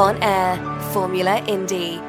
on air, Formula Indy.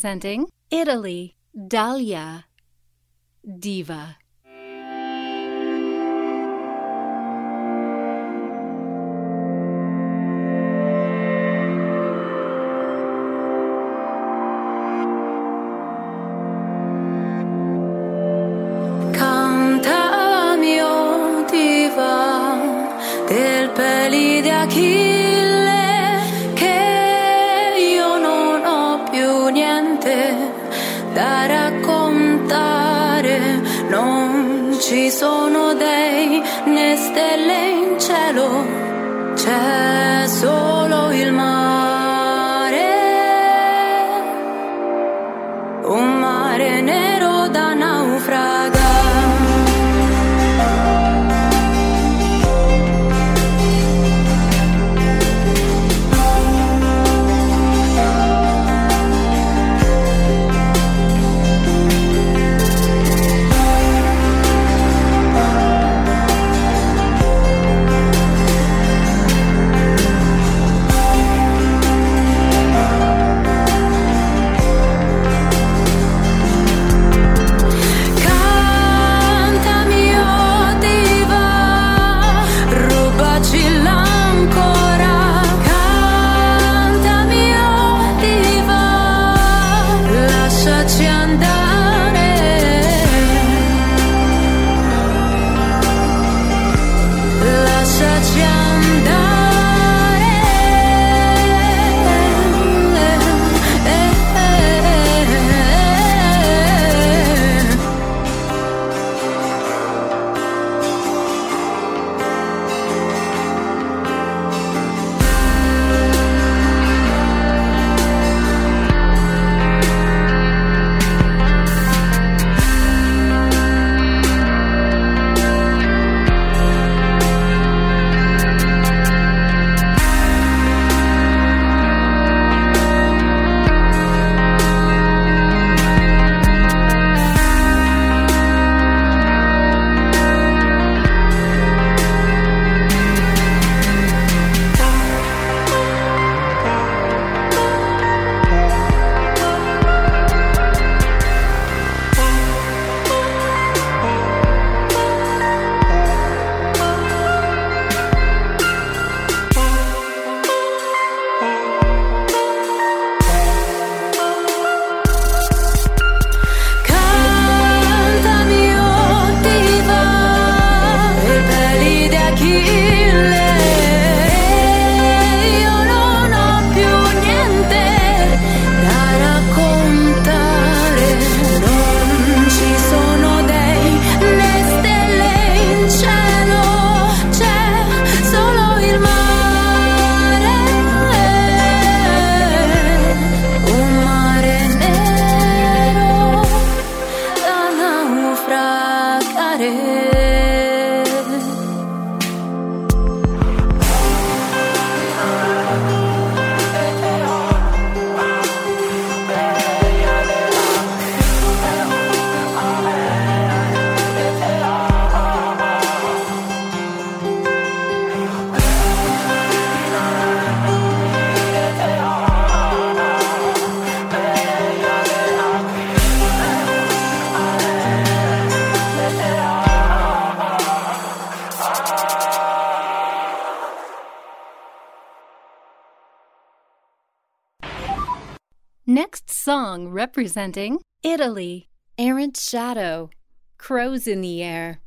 Presenting Italy, Dahlia Diva. presenting Italy, Errant Shadow, Crows in the Air.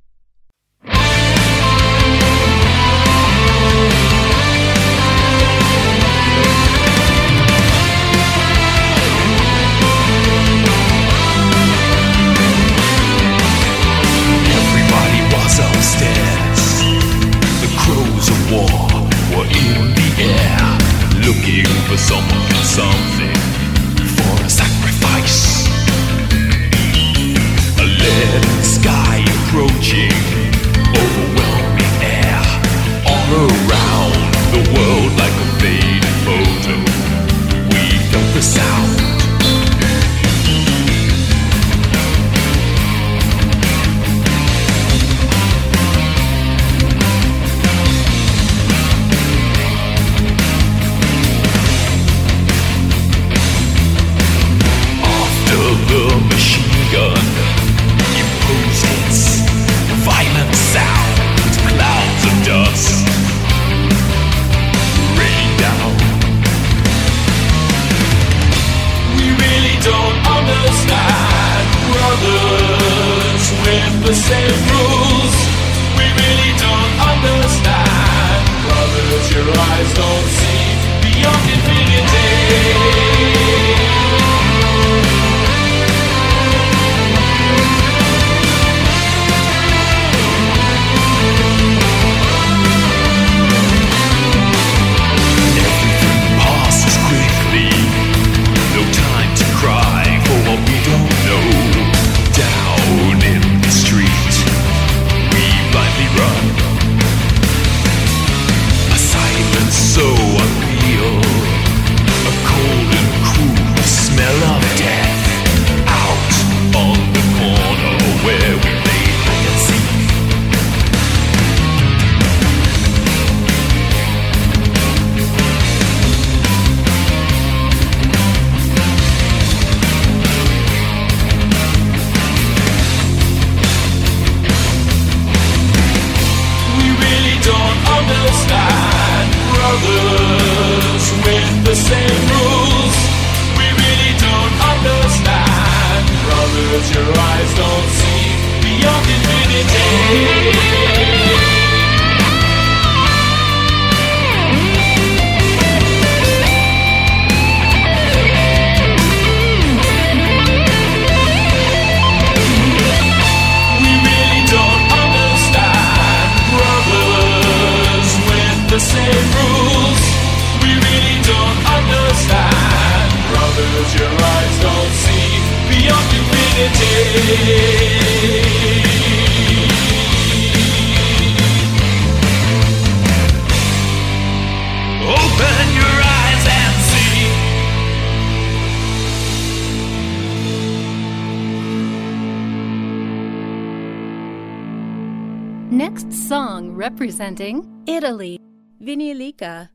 Representing Italy. Vinilica.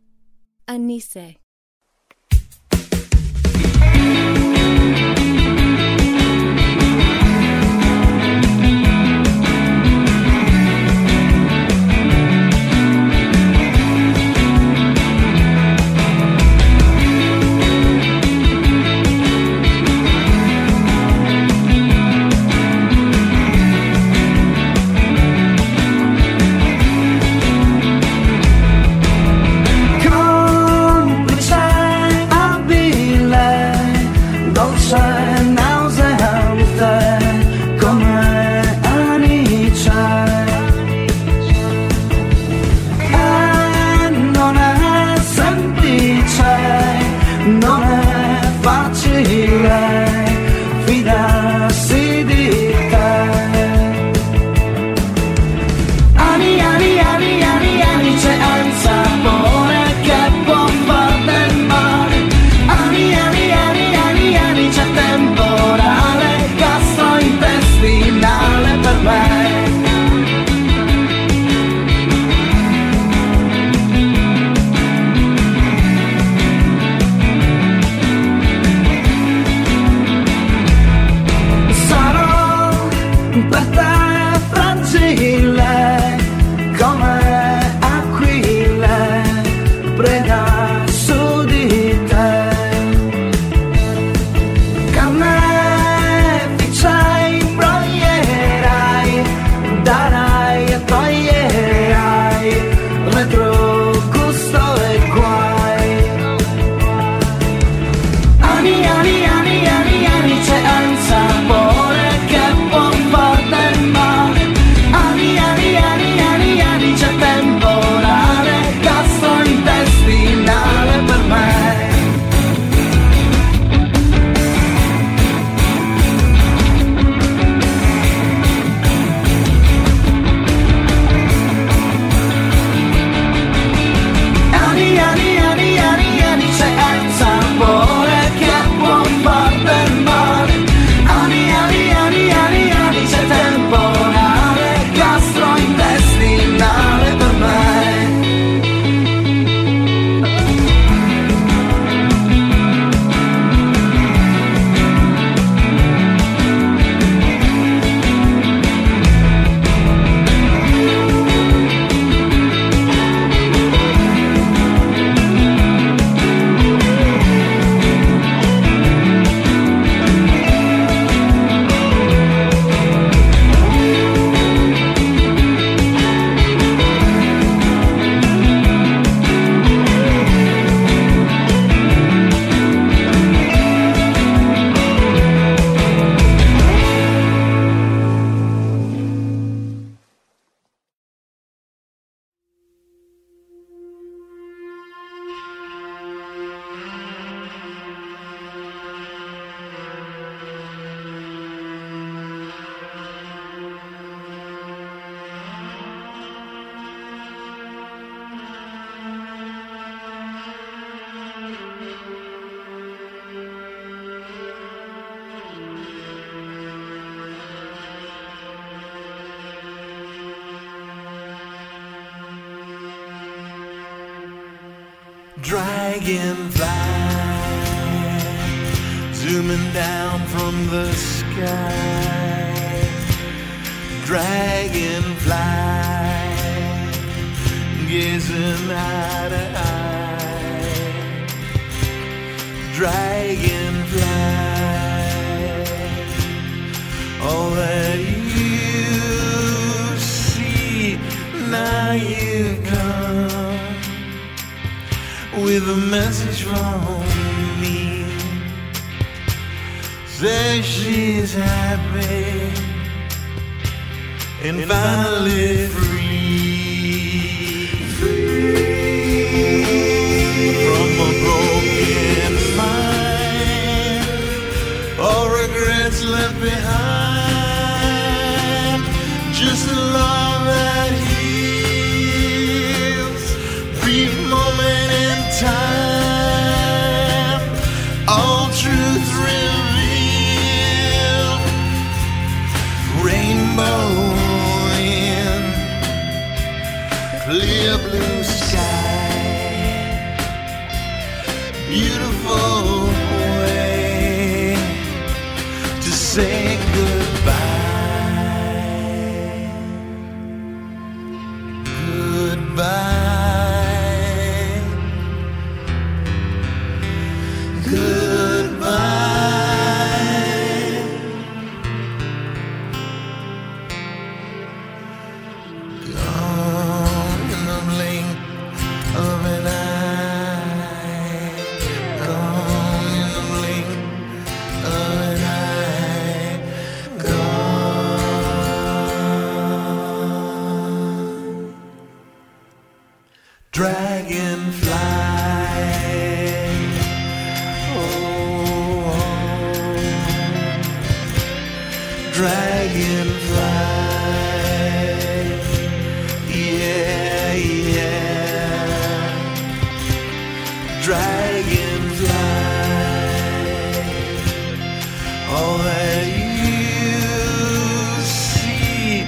Anise. dragonfly. Yeah, yeah. Dragonfly. All oh, that you see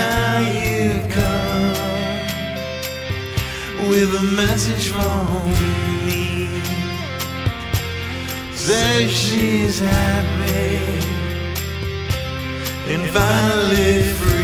now you come with a message from me. There she's happy and finally free.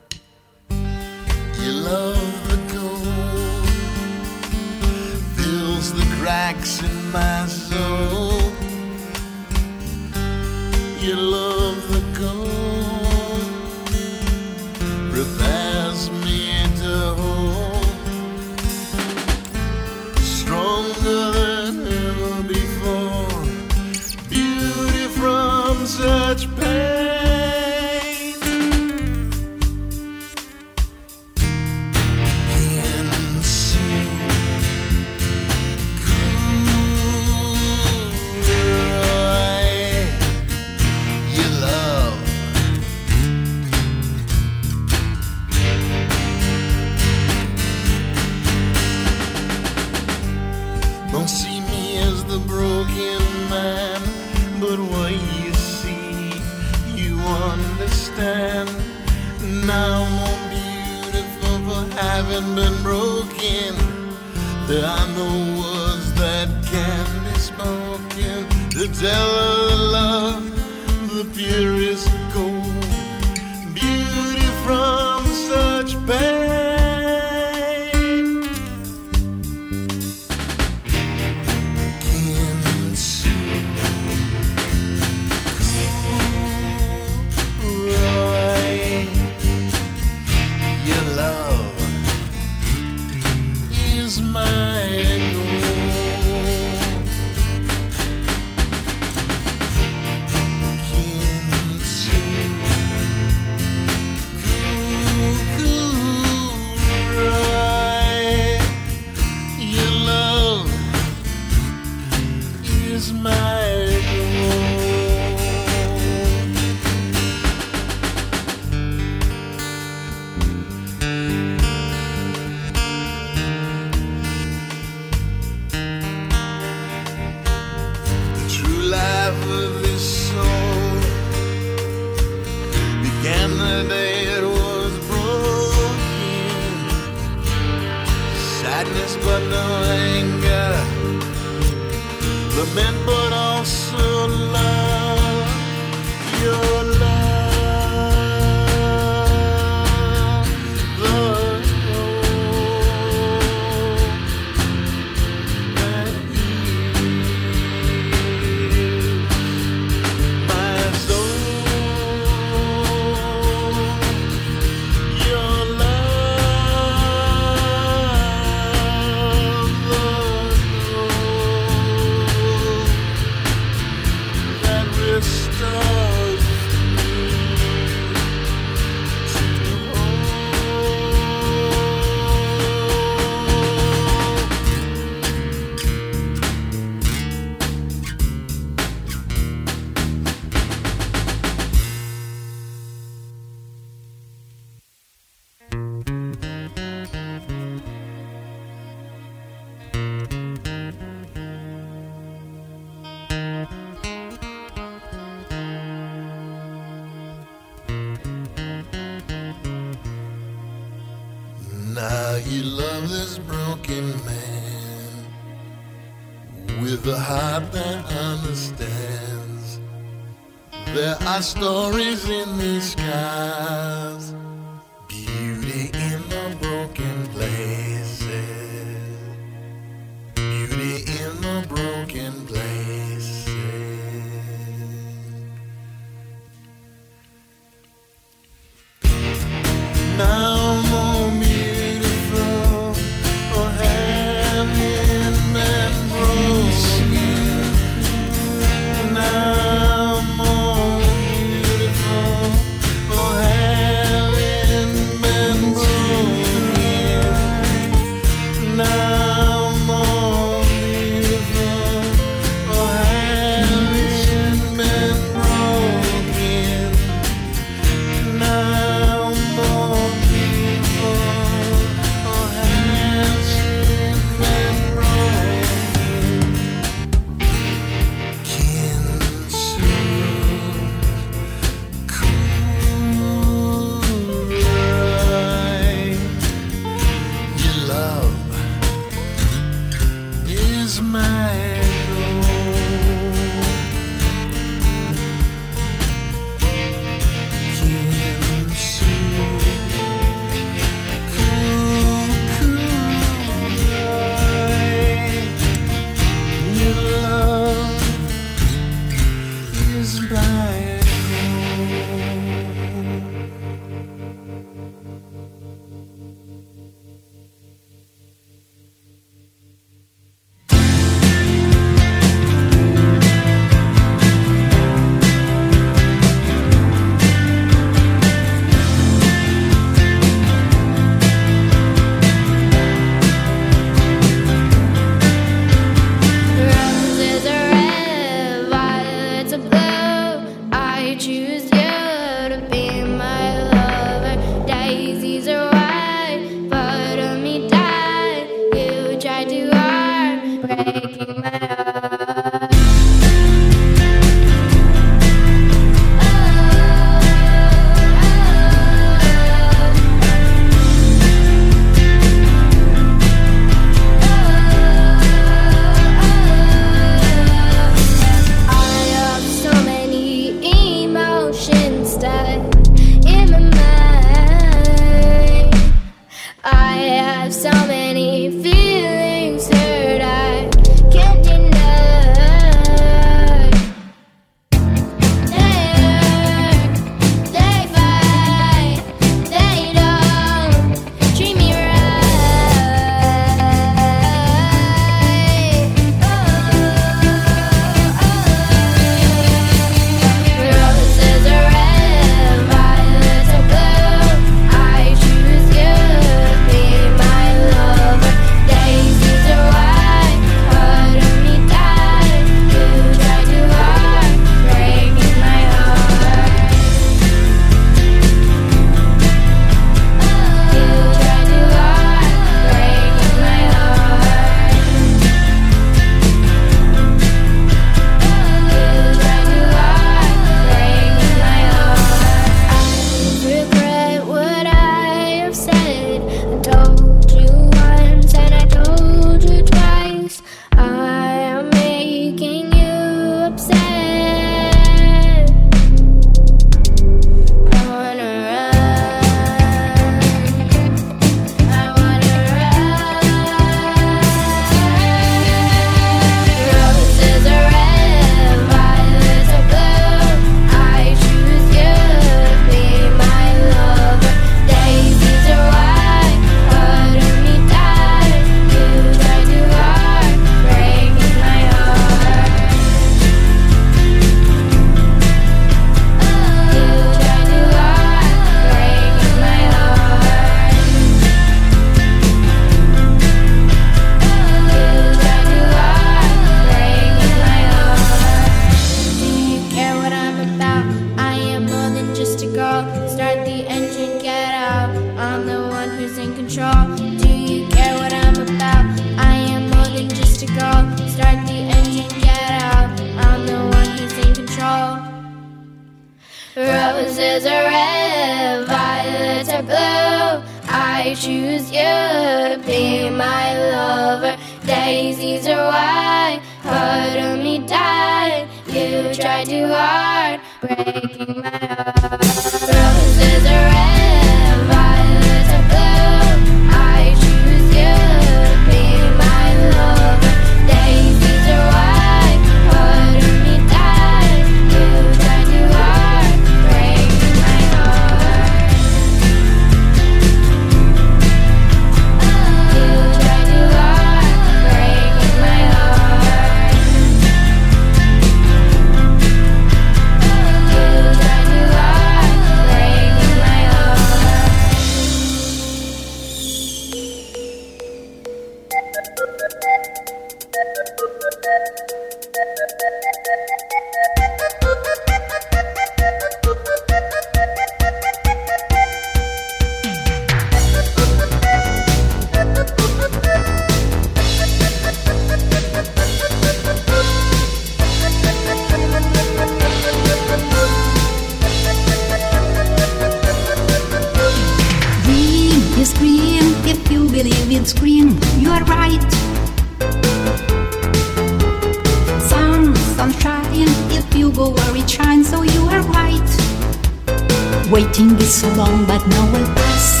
but now will pass.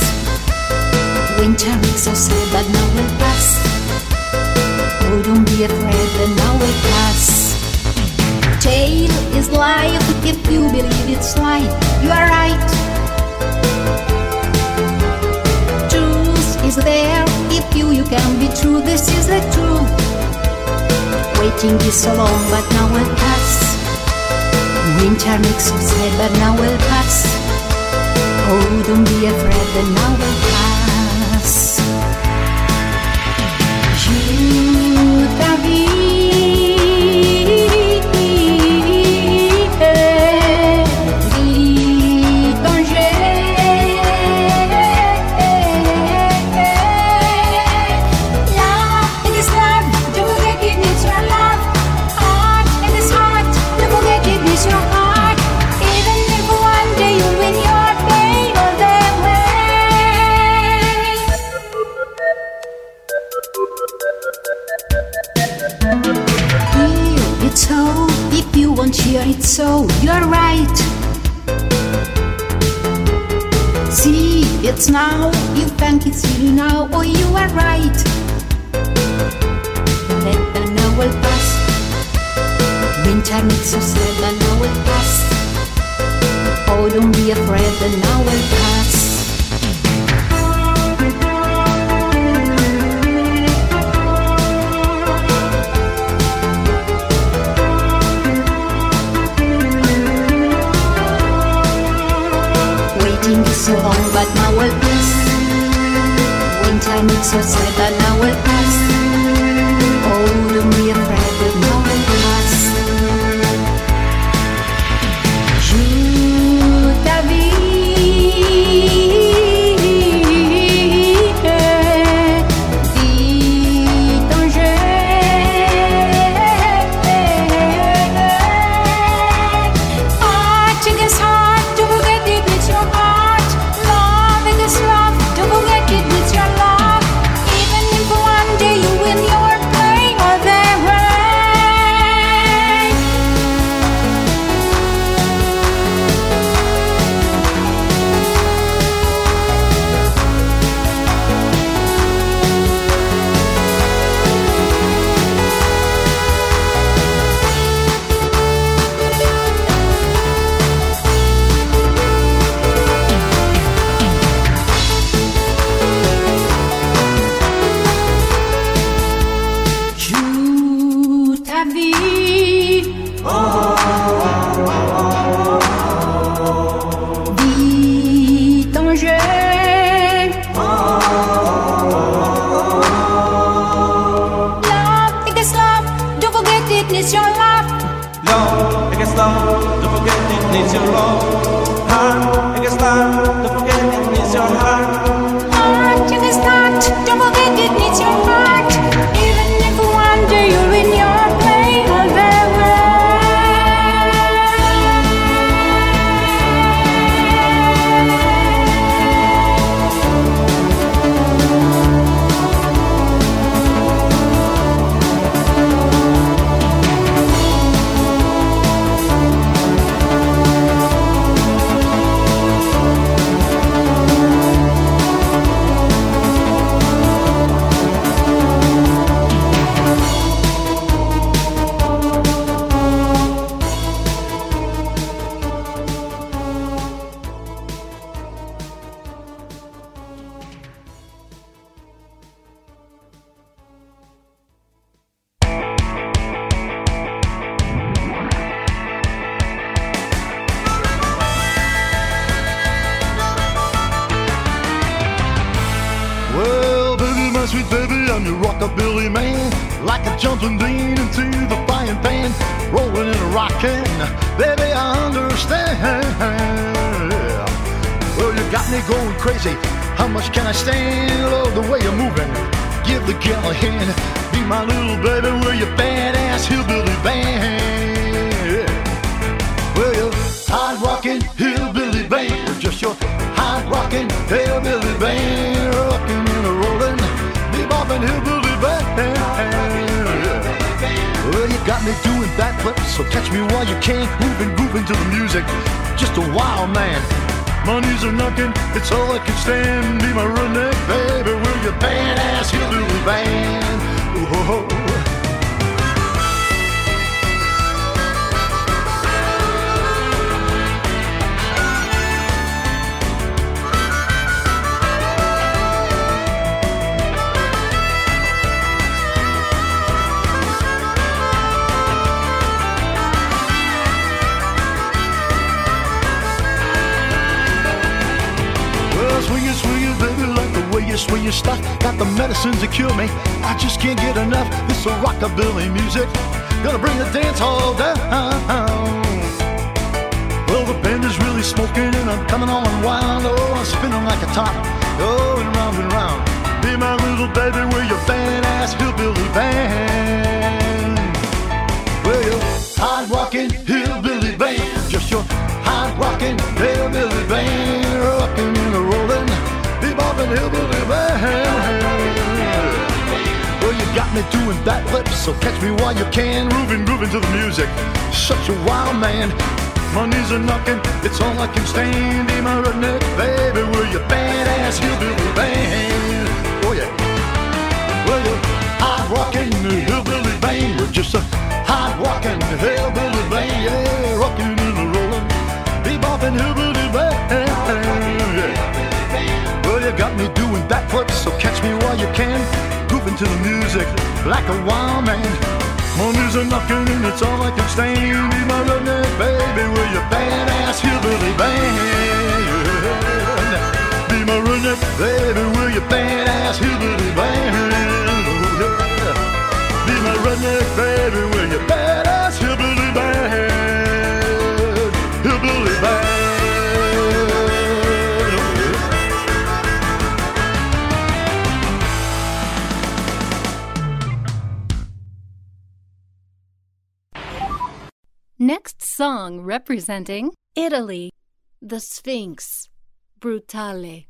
Winter is so sad, but now will pass. Oh, don't be afraid, but now will pass. Tale is life if you believe it's right. You are right. Truth is there if you you can be true. This is the truth. Waiting is so long, but now will pass. Winter makes us sad, but now will pass. Oh, don't be afraid, the now will pass. You, David. now. You think it's silly now, or you are right. Let the now pass. Winter makes you sad, the now will pass. Oh, don't be afraid, the now will pass. so long, but my time, it's so sad that Next song representing Italy, The Sphinx, Brutale.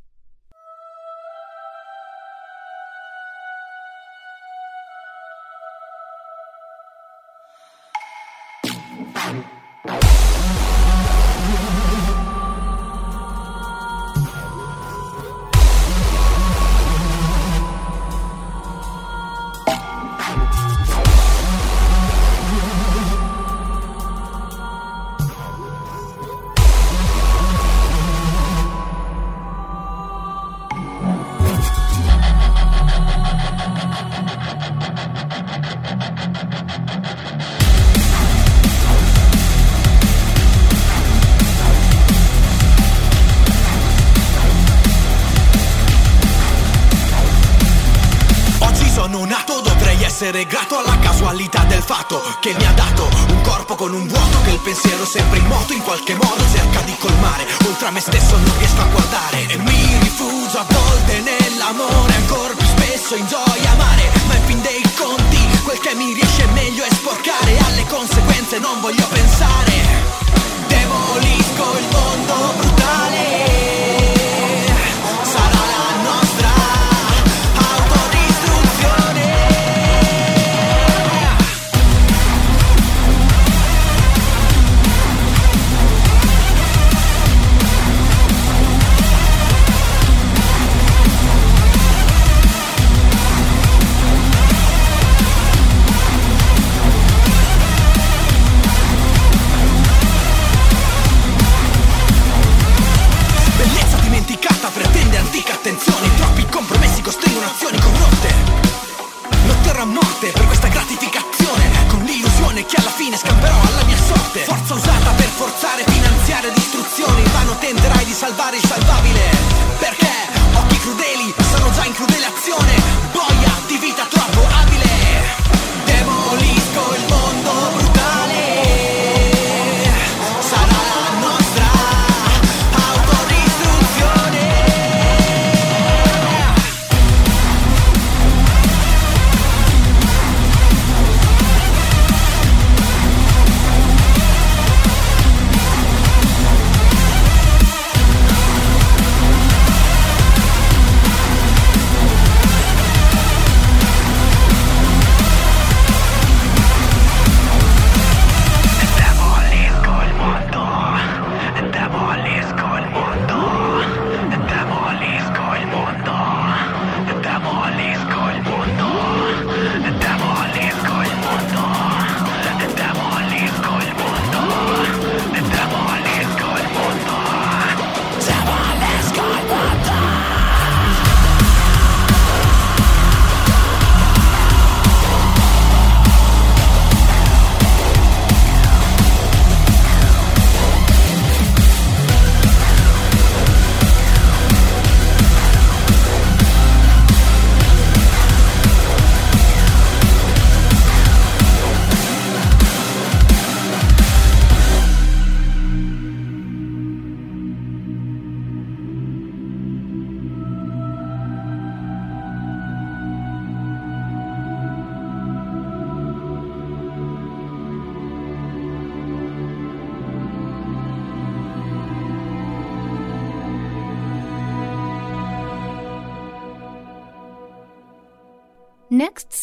Con un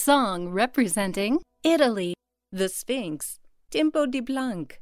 song representing Italy, The Sphinx, Tempo di Blanc.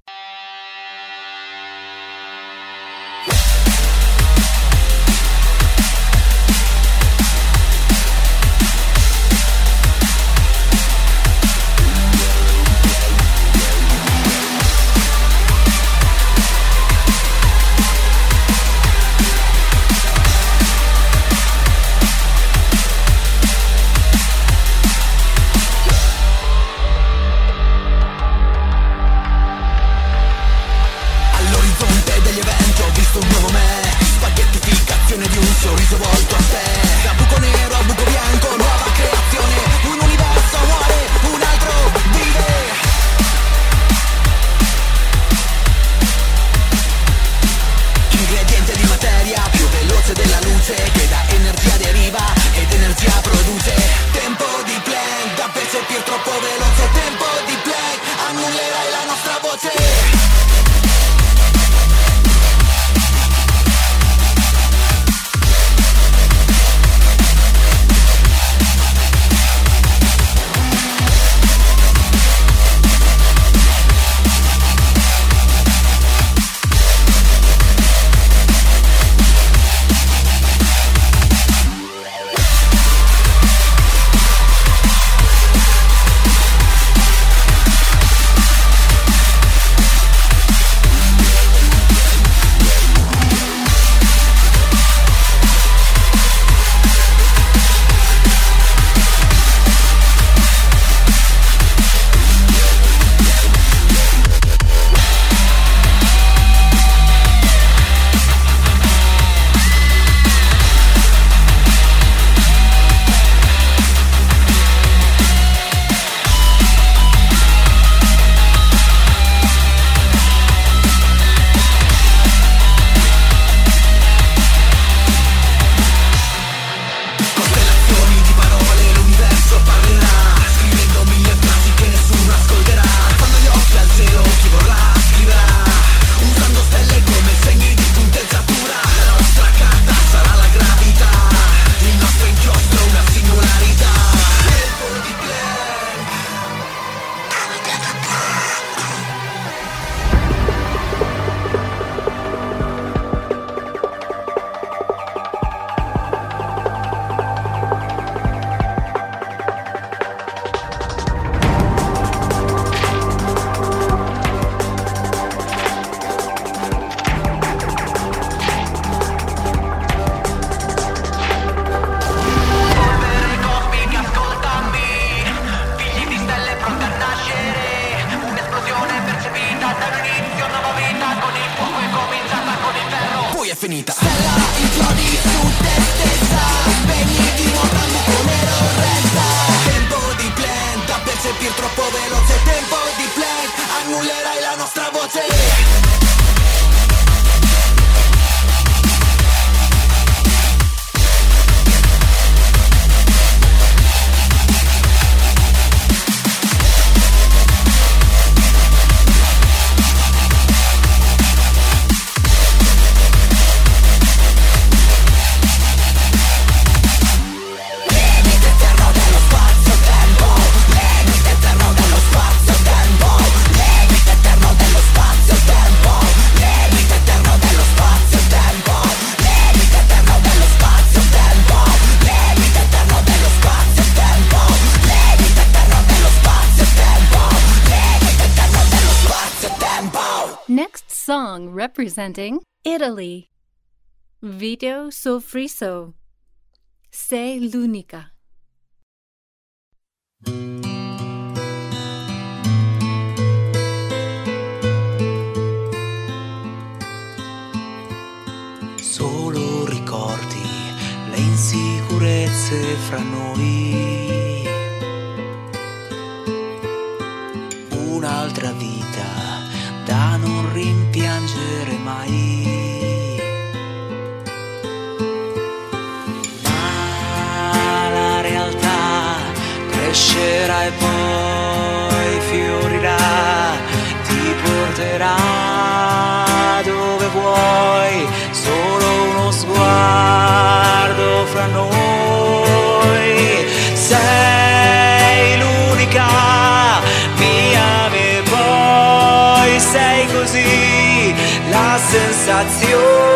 representing Italy. Video sorriso. Sei l'unica. Solo ricordi le insicurezze fra noi. Un'altra vita da noi piangere mai. La realtà crescerà e poi fiorirà, ti porterà dove vuoi, solo uno sguardo fra noi. Sensazione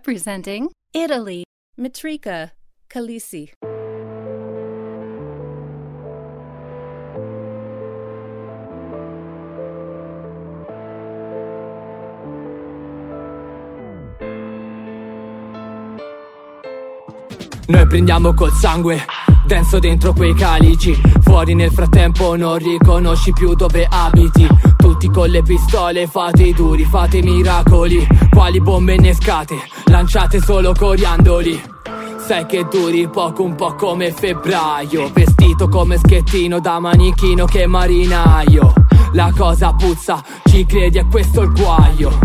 representing Italy, Matrika Calisi. Noi prendiamo col sangue denso dentro quei calici. Fuori nel frattempo non riconosci più dove abiti. Tutti con le pistole fate i duri, fate i miracoli. Quali bombe innescate, lanciate solo coriandoli. Sai che duri poco un po' come febbraio. Vestito come schettino da manichino che marinaio. La cosa puzza, ci credi è questo il guaio.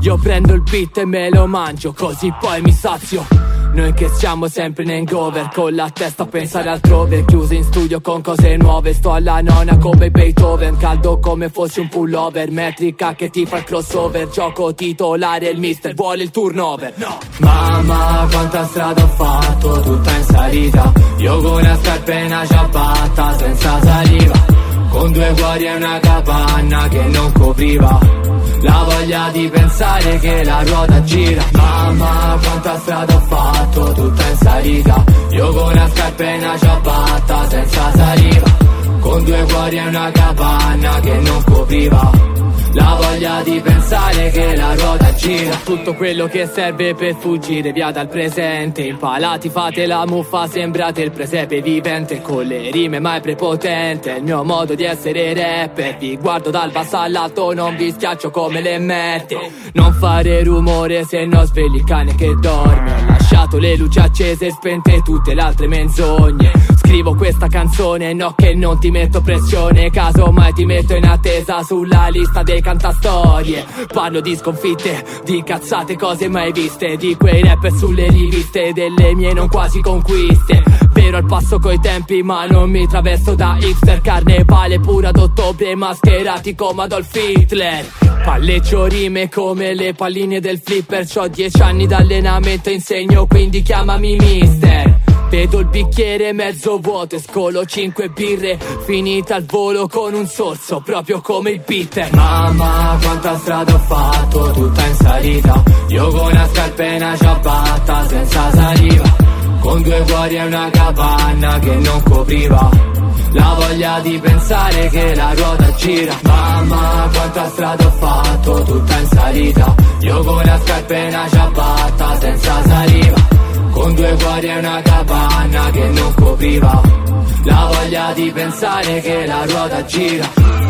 Io prendo il beat e me lo mangio così poi mi sazio noi che siamo sempre in hangover Con la testa a pensare altrove Chiuso in studio con cose nuove. Sto alla nona come Beethoven Caldo come fossi un pullover. Metrica che ti fa il crossover Gioco titolare il mister vuole il turnover. No. Mamma quanta strada ho fatto Tutta in salita. Io con una scarpa e una ciabatta Senza saliva. Con due cuori e una capanna Che non copriva la voglia di pensare che la ruota gira. Mamma quanta strada ho fatto tutta in salita. Io con una scarpa una ciabatta senza saliva. Con due cuori e una capanna che non copriva la voglia di pensare che la ruota gira. Tutto quello che serve per fuggire via dal presente. Impalati fate la muffa, sembrate il presepe vivente. Con le rime mai prepotente È il mio modo di essere rapper. Vi guardo dal basso all'alto, non vi schiaccio come le merte Non fare rumore se no svegli il cane che dorme. Ho lasciato le luci accese e spente tutte le altre menzogne Scrivo questa canzone, no che non ti metto pressione Caso mai ti metto in attesa sulla lista dei cantastorie. Parlo di sconfitte, di cazzate cose mai viste Di quei rap sulle riviste, delle mie non quasi conquiste. Vero al passo coi tempi ma non mi travesto da hipster Carnevale pure ad ottobre mascherati come Adolf Hitler. Palleggio rime come le palline del flipper C'ho dieci anni d'allenamento insegno quindi chiamami mister. Vedo il bicchiere mezzo vuoto e scolo cinque birre Finita al volo con un sorso proprio come il bitter Mamma quanta strada ho fatto tutta in salita. Io con una scarpa e una ciabatta senza saliva. Con due cuori e una capanna che non copriva. La voglia di pensare che la ruota gira. Mamma quanta strada ho fatto tutta in salita. Io con una scarpa e una ciabatta senza saliva Con due cuori e una capanna che non copriva. La voglia di pensare che la ruota gira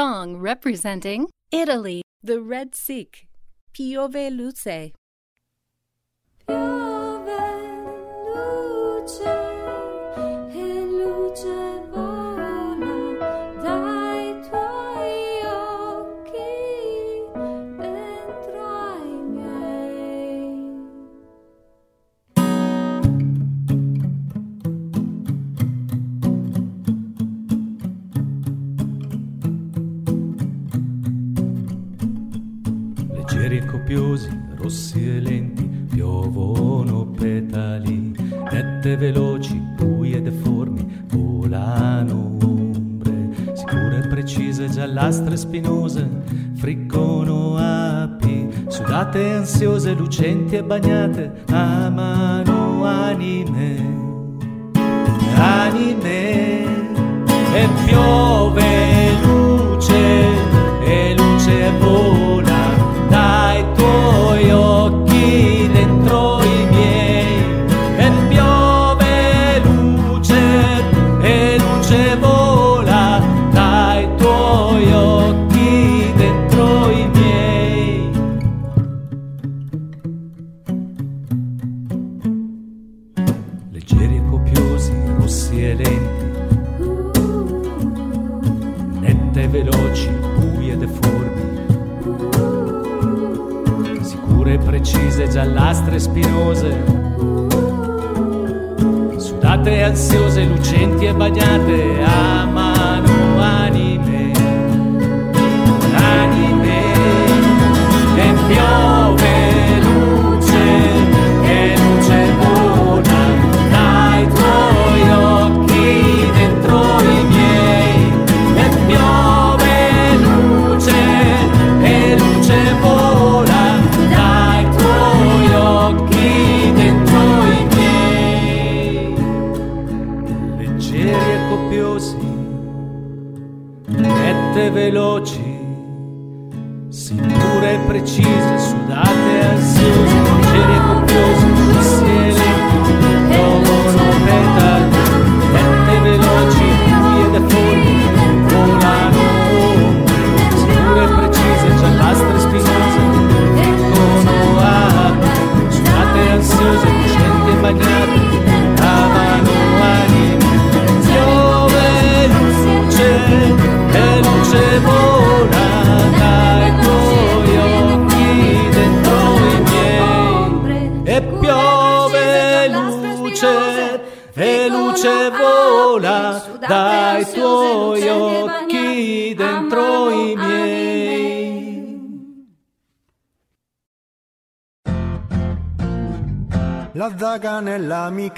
song representing Italy, the Red Sikh, Piove Luce. leggeri e ansiose, lucenti e bagnate,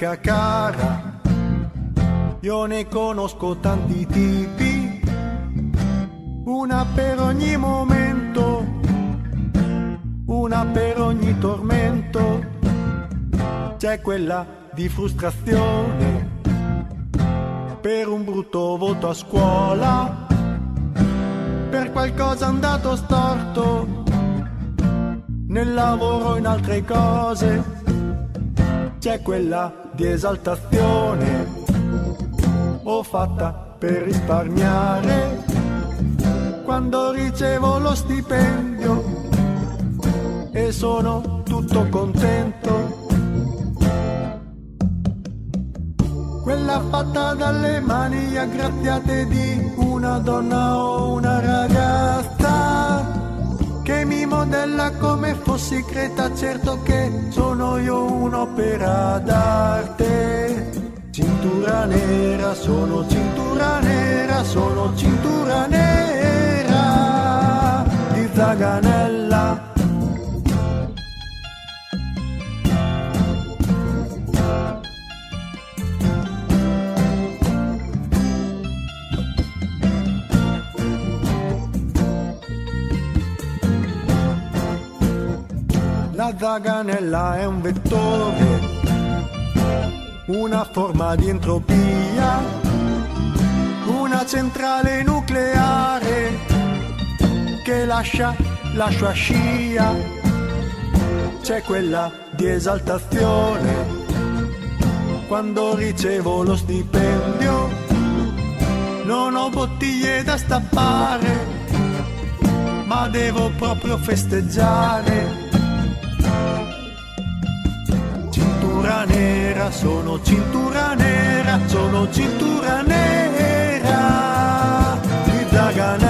l'amica cara, io ne conosco tanti tipi, una per ogni momento, una per ogni tormento, c'è quella di frustrazione per un brutto voto a scuola, per qualcosa andato storto, nel lavoro in altre cose. C'è quella di esaltazione, ho fatta per risparmiare quando ricevo lo stipendio e sono tutto contento. Quella fatta dalle mani aggraziate di una donna o una ragazza che mi modella come fossi creta, certo Cintura nera, sono cintura nera, sono cintura nera di Zaganella. La zaganella è un vettore, una forma di entropia, una centrale nucleare che lascia la sua scia. C'è quella di esaltazione quando ricevo lo stipendio. Non ho bottiglie da stappare, ma devo proprio festeggiare. Cintura nera, sono cintura nera, sono cintura nera di Zaganella.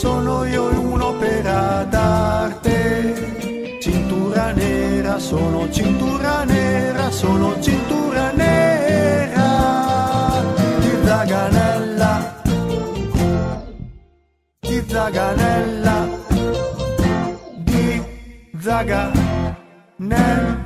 Sono io un'opera d'arte. Cintura nera, sono cintura nera, sono cintura nera di Zaganella, di Zaganella, di Zaganella.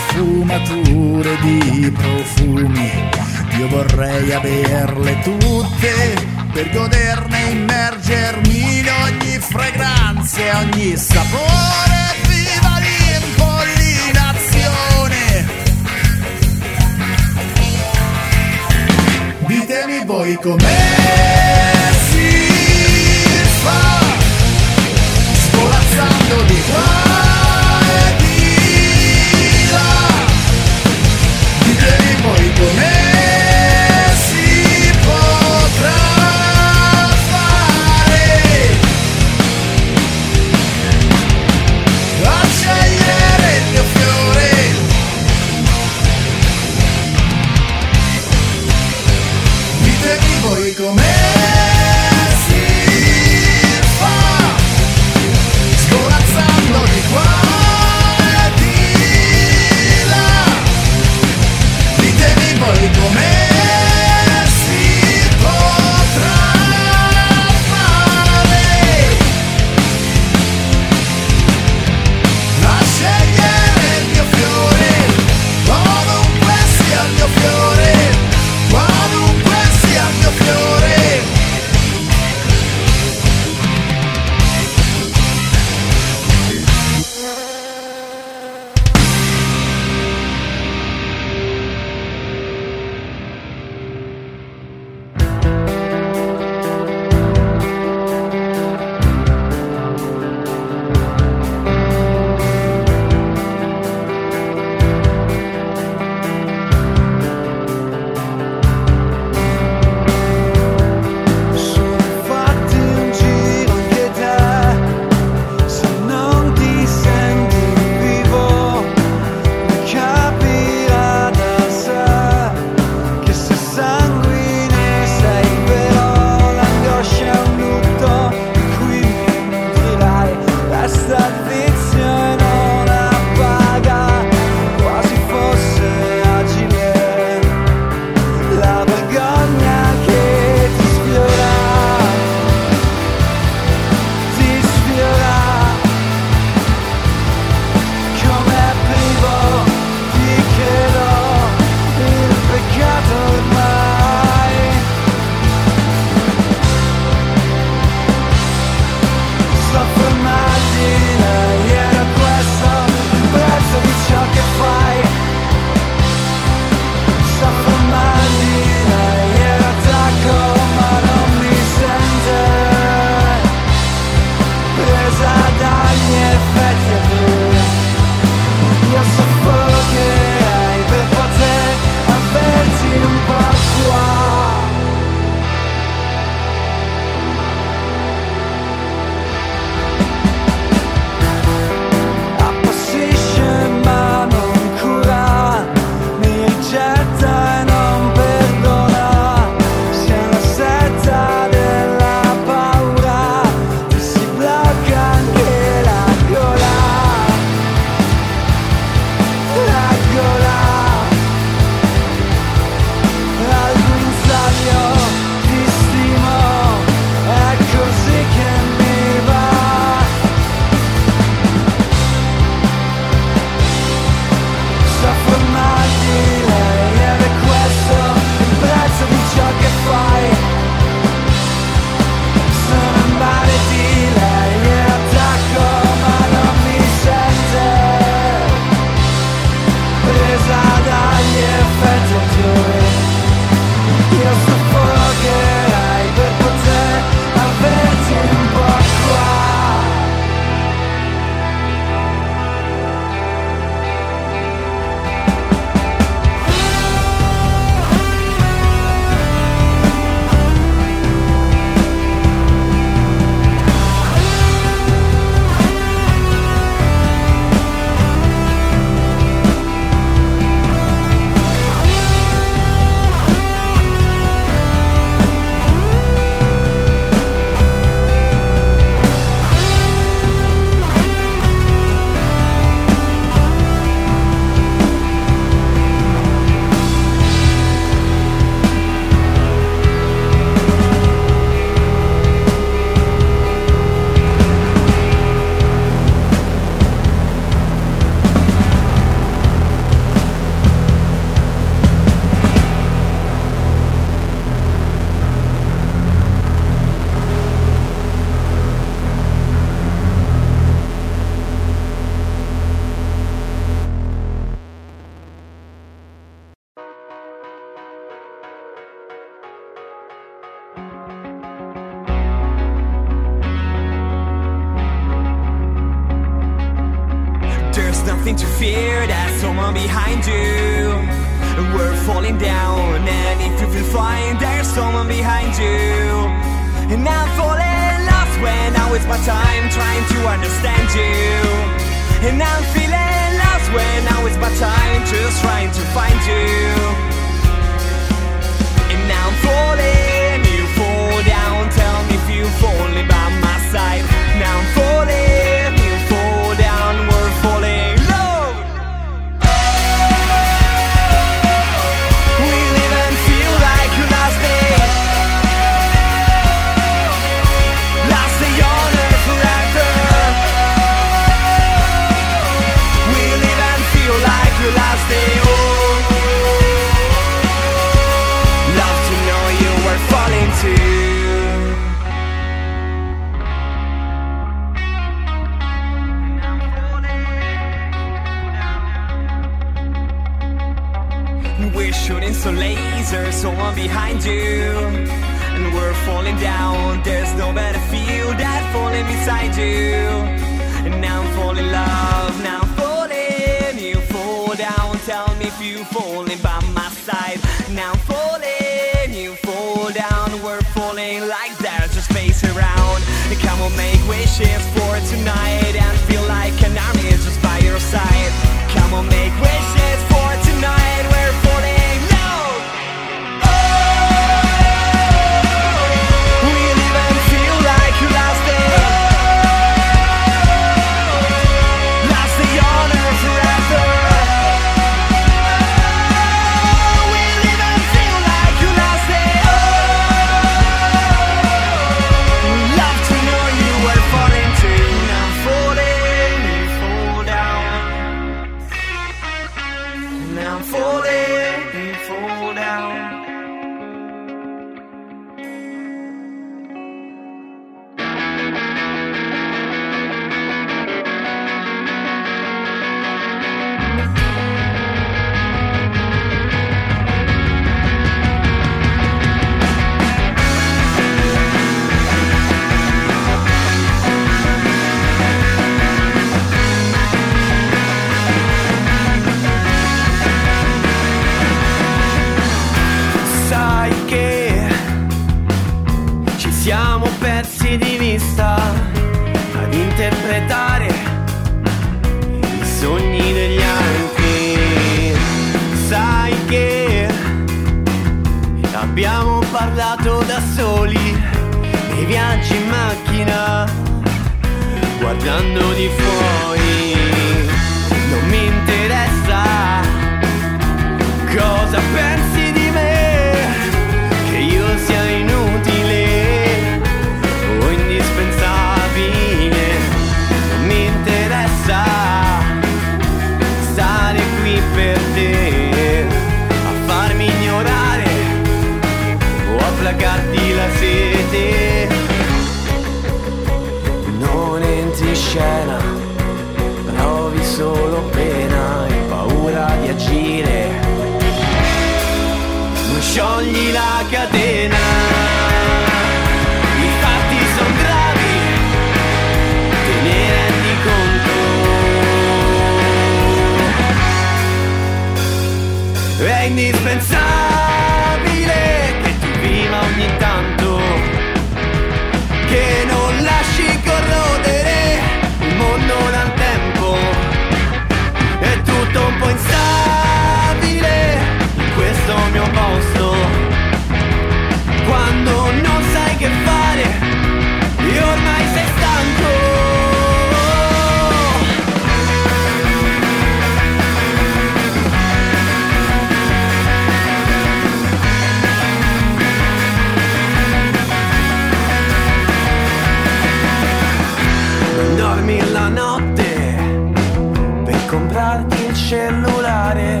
darti il cellulare,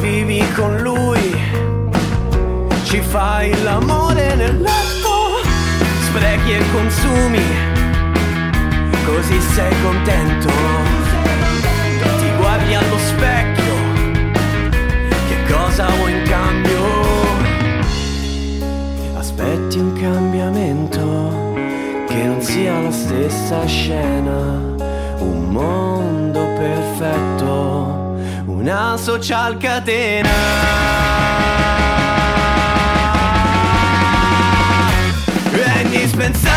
vivi con lui, ci fai l'amore nel letto, sprechi e consumi, così sei contento. Ti guardi allo specchio, che cosa vuoi in cambio? Aspetti un cambiamento che non sia la stessa scena, un mondo una social catena. È indispensabile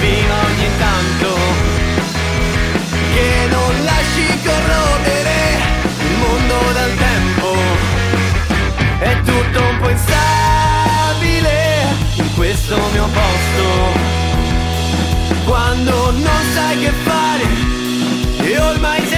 vino ogni tanto che non lasci corrodere il mondo dal tempo. È tutto un po' instabile in questo mio posto. Quando non sai che fare e ormai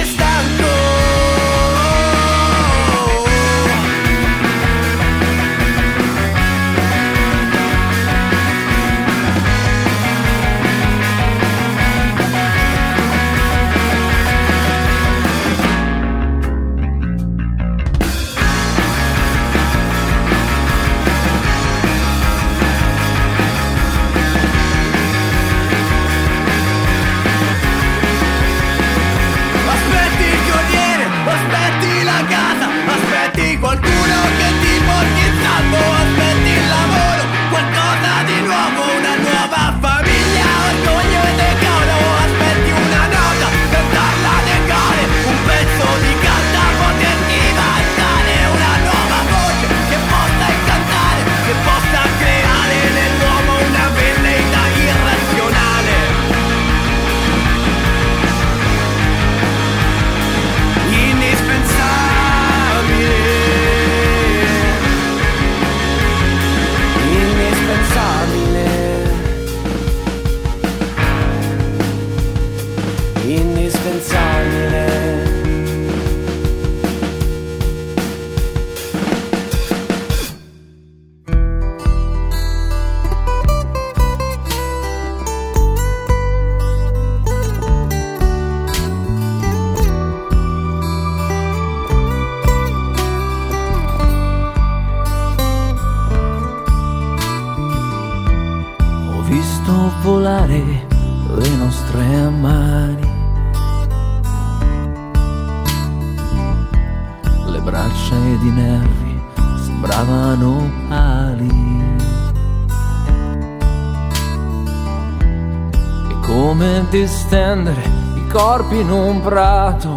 corpi in un prato.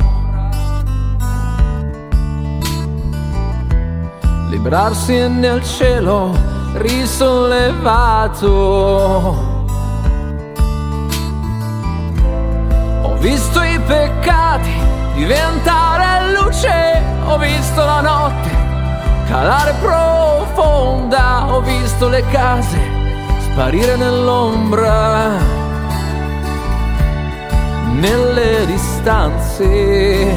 Librarsi nel cielo risollevato. Ho visto i peccati diventare luce, ho visto la notte calare profonda, ho visto le case sparire nell'ombra, nelle distanze. Di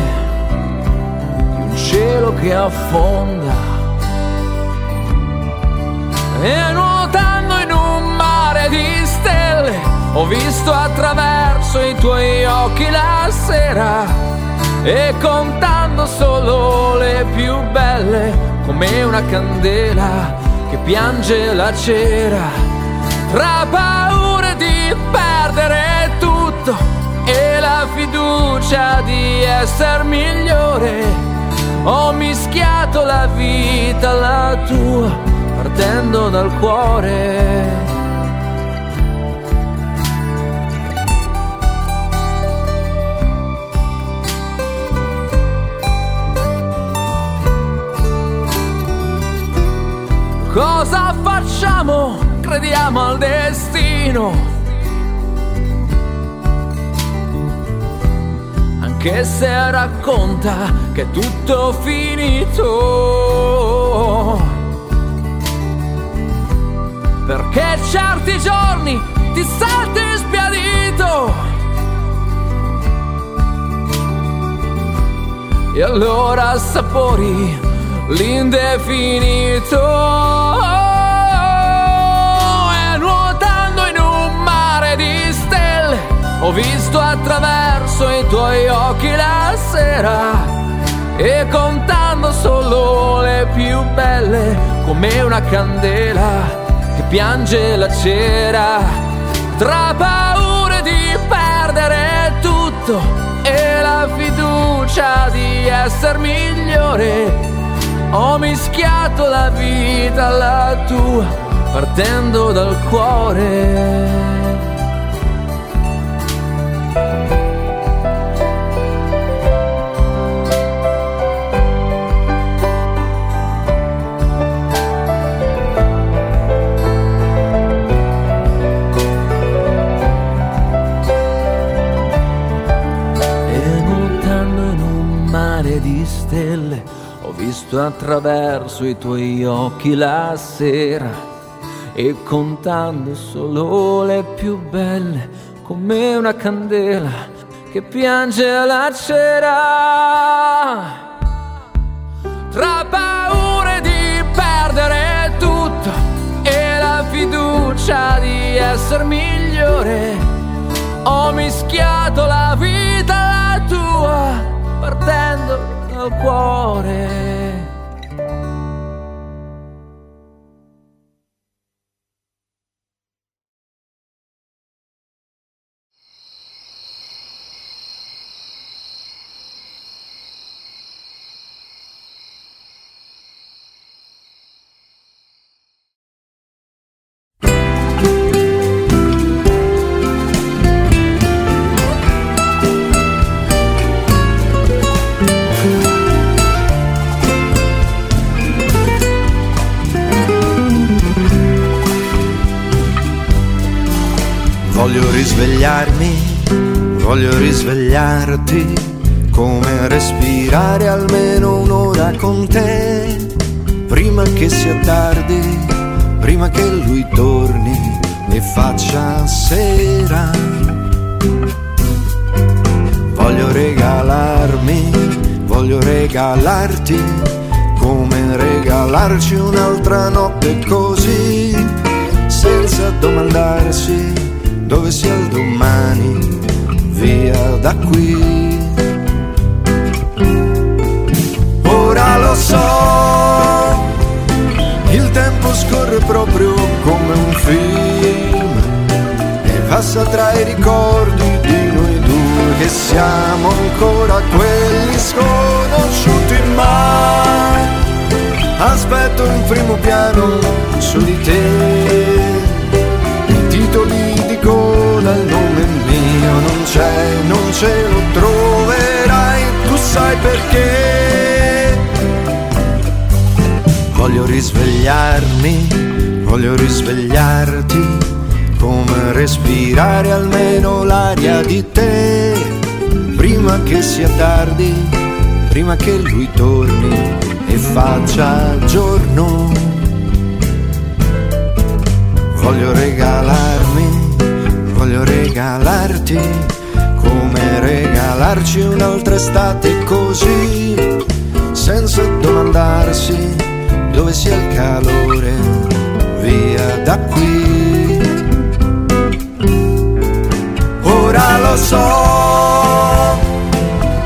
un cielo che affonda. E nuotando in un mare di stelle ho visto attraverso i tuoi occhi la sera. E contando solo le più belle come una candela che piange la cera. Tra fiducia di essere migliore ho mischiato la vita alla tua partendo dal cuore. Cosa facciamo? Crediamo al destino. Anche se racconta che è tutto finito. Perché certi giorni ti senti sbiadito. E allora assapori l'indefinito. Ho visto attraverso i tuoi occhi la sera. E contando solo le più belle, come una candela che piange la cera tra paure di perdere tutto e la fiducia di essere migliore. Ho mischiato la vita alla tua partendo dal cuore. Visto attraverso i tuoi occhi la sera e contando solo le più belle come una candela che piange la cera. Tra paure di perdere tutto e la fiducia di essere migliore, ho mischiato la vita alla tua partendo dal cuore. Risvegliarti, come respirare almeno un'ora con te, prima che sia tardi, prima che lui torni e faccia sera. Voglio regalarmi, voglio regalarti, come regalarci un'altra notte così, senza domandarsi dove sia il domani, via da qui. Ora lo so, il tempo scorre proprio come un film e passa tra i ricordi di noi due che siamo ancora quelli sconosciuti ma aspetto in primo piano su di te mio non c'è, non ce lo troverai, tu sai perché. Voglio risvegliarmi, voglio risvegliarti, come respirare almeno l'aria di te, prima che sia tardi, prima che lui torni e faccia giorno. Voglio regalarmi, voglio regalarti, come regalarci un'altra estate così, senza domandarsi dove sia il calore, via da qui. Ora lo so,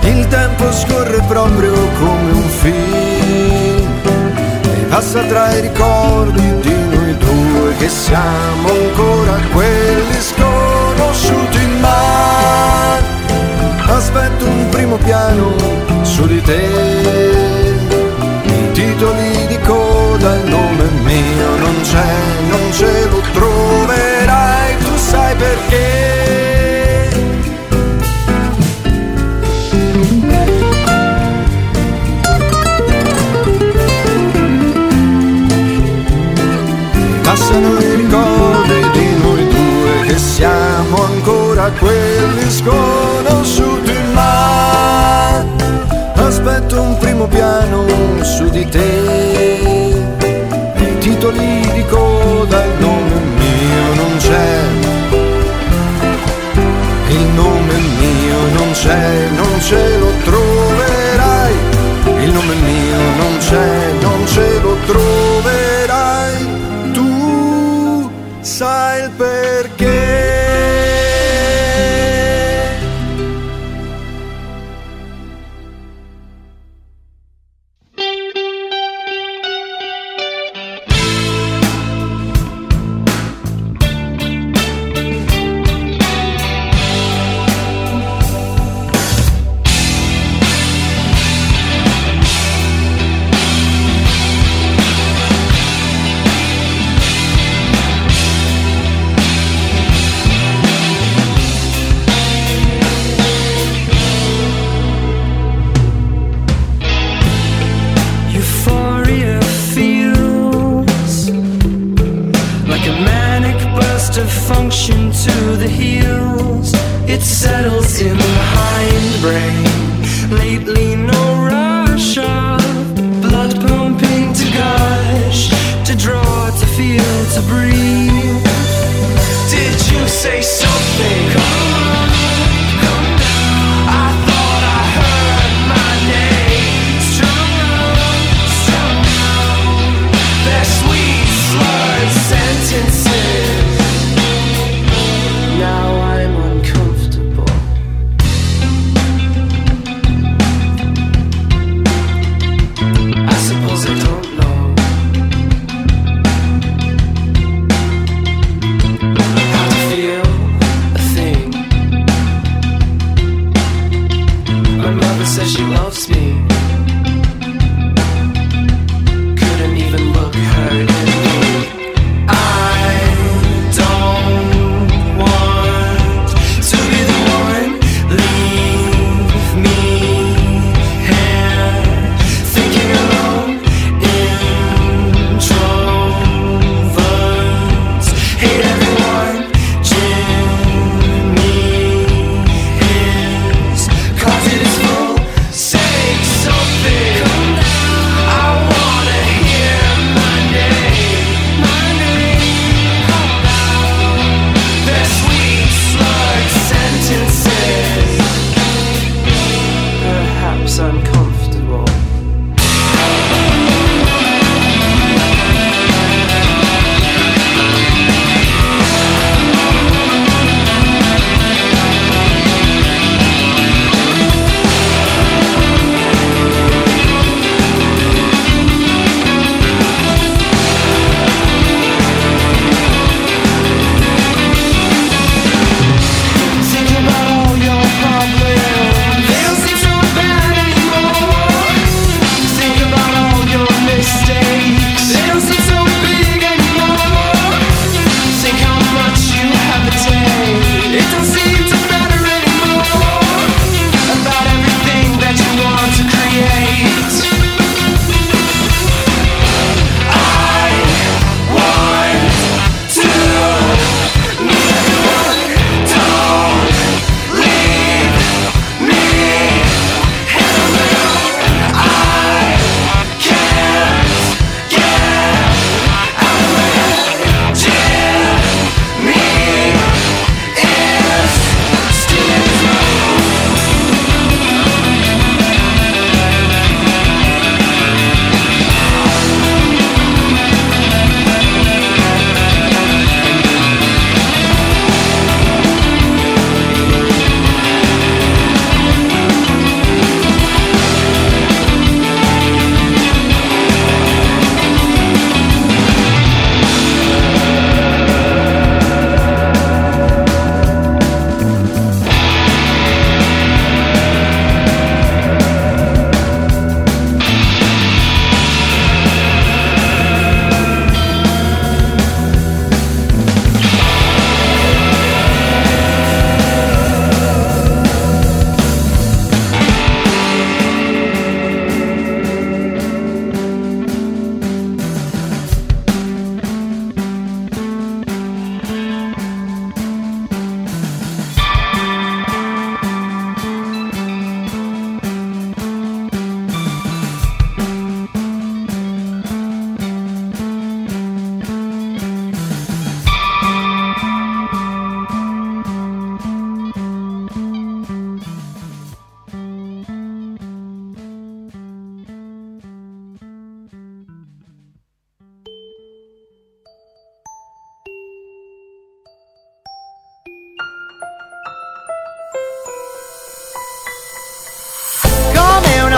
il tempo scorre proprio come un film e passa tra i ricordi di noi due che siamo ancora quelli sconosciuti ma aspetto un primo piano su di te. I titoli di coda il nome mio non c'è non ce lo troverai tu sai perché. Passano i ricordi siamo ancora quelli sconosciuti ma aspetto un primo piano su di te. Titoli di coda il nome mio non c'è. Il nome mio non c'è non ce lo troverai. Il nome mio non c'è non ce lo troverai. Tu sai il perché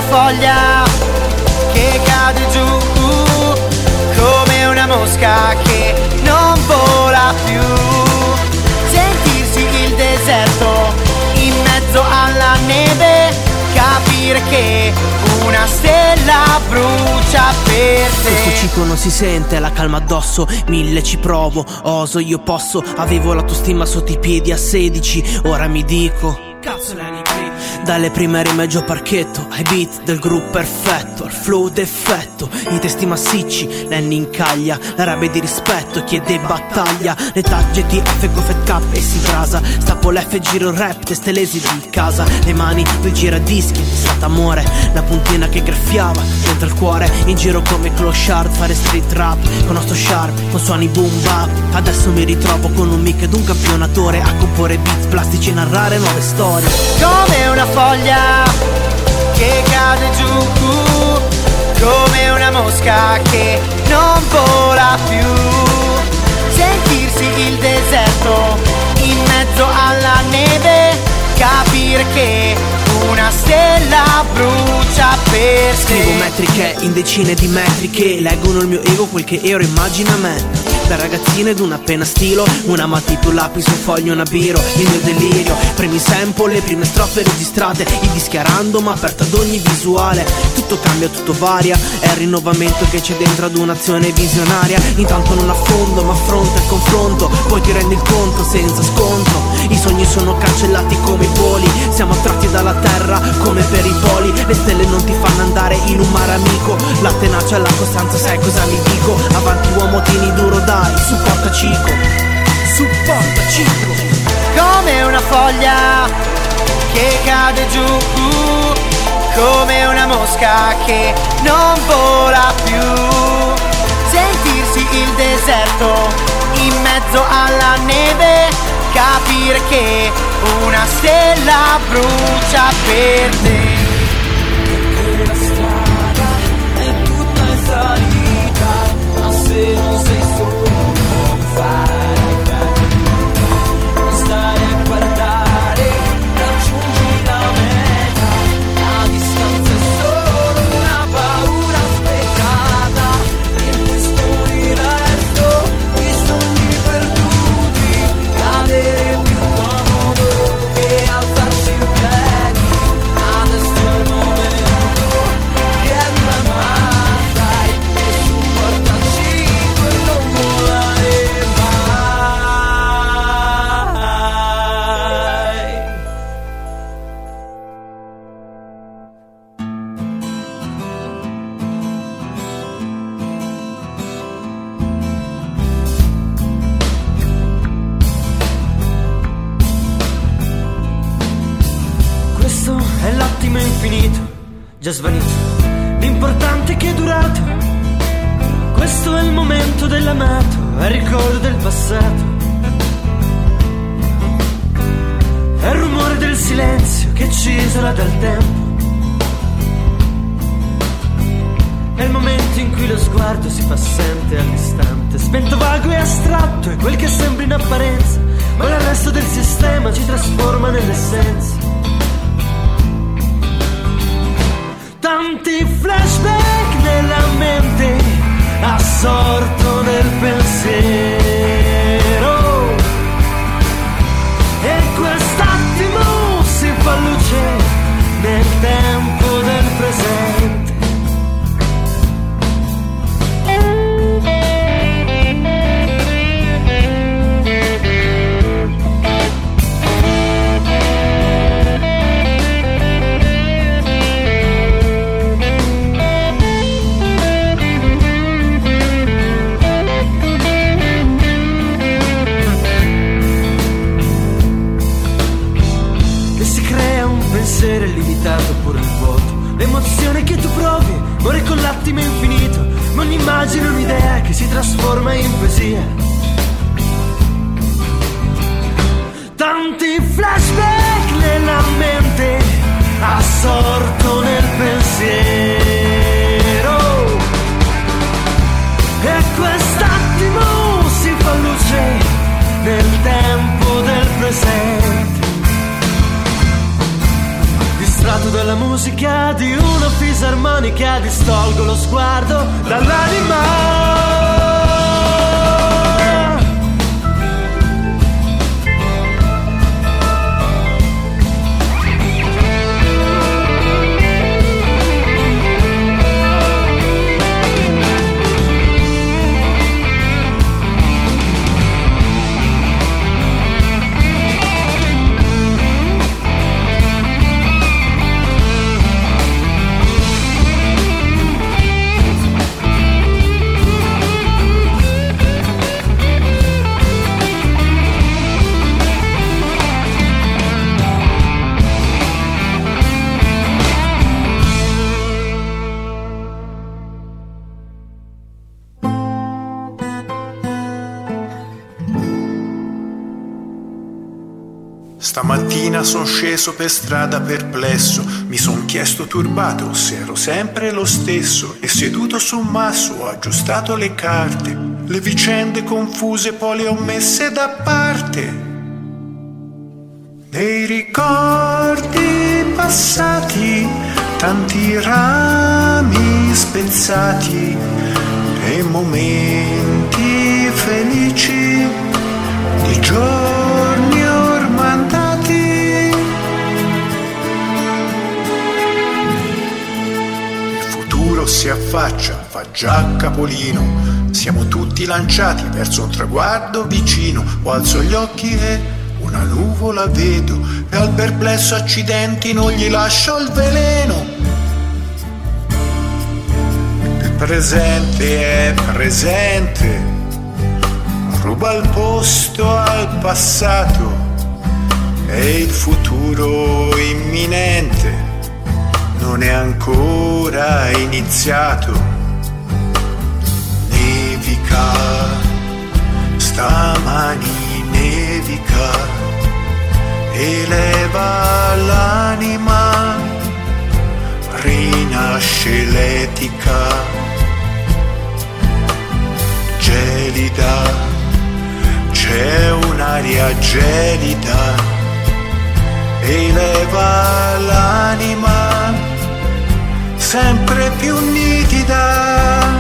una foglia che cade giù come una mosca che non vola più. Sentirsi il deserto in mezzo alla neve, capire che una stella brucia per te. Questo ciclo non si sente, la calma addosso, mille ci provo, oso io posso, avevo la tua stima sotto i piedi a 16, ora mi dico dalle prime rime Gio Parchetto Ai beat del gruppo perfetto Al flow d'effetto I testi massicci Lenny incaglia La rabbia di rispetto Chiede battaglia Le tagge TF con Fat Cap e si brasa Stappo l'F giro il rap Teste lesi di casa Le mani del giradischi Stata amore La puntina che graffiava Dentro il cuore In giro come clochard Fare street rap Con nostro sharp Con suoni boom bap Adesso mi ritrovo con un mic ed un campionatore A comporre beat plastici e narrare nuove storie. Come una foglia che cade giù, come una mosca che non vola più. Sentirsi il deserto in mezzo alla neve, capire che una stella brucia per Scrivo te. metriche in decine di metri che leggono il mio ego quel che ero immagina me da ragazzina ed una penna stilo. Una matita, un lapis, un foglio, una biro Il mio delirio. Premi sample, le prime strofe registrate I dischi a random, aperto ad ogni visuale. Tutto cambia, tutto varia. È il rinnovamento che c'è dentro ad un'azione visionaria. Intanto non affondo, ma affronto il confronto. Poi ti rendi il conto senza sconto I sogni sono cancellati come i voli. Siamo attratti dalla terra come per i poli. Le stelle non ti fanno andare in un mare amico La tenacia e la costanza, sai cosa mi dico? Avanti uomo, tieni duro, dai, supporta Cico Supporta Cico Come una foglia che cade giù, come una mosca che non vola più. Sentirsi il deserto in mezzo alla neve, capire che una stella brucia per te. Già svanito. L'importante è che è durato. Questo è il momento dell'amato, è il ricordo del passato. È il rumore del silenzio che ci isola dal tempo. È il momento in cui lo sguardo si fa sente all'istante. Spento vago e astratto è quel che sembra in apparenza, ma il resto del sistema ci trasforma nell'essenza. Tanti flashback nella mente, assorto nel pensiero. È un'idea che si trasforma in poesia. Tanti flashback nella mente, assorto nel pensiero. E quest'attimo si fa luce nel tempo del presente distratto dalla musica di una fisarmonica distolgo lo sguardo dall'anima sceso per strada perplesso, mi son chiesto turbato se ero sempre lo stesso e seduto su un masso ho aggiustato le carte, le vicende confuse poi le ho messe da parte. Nei ricordi passati, tanti rami spezzati e momenti felici di giorni si affaccia, fa già capolino, siamo tutti lanciati verso un traguardo vicino, o alzo gli occhi e una nuvola vedo. E al perplesso accidenti non gli lascio il veleno. Il presente è presente, ruba il posto al passato. E il futuro imminente non è ancora iniziato. Nevica, stamani nevica, eleva l'anima, rinasce l'etica, gelida, c'è un'aria gelida, eleva l'anima, sempre più nitida.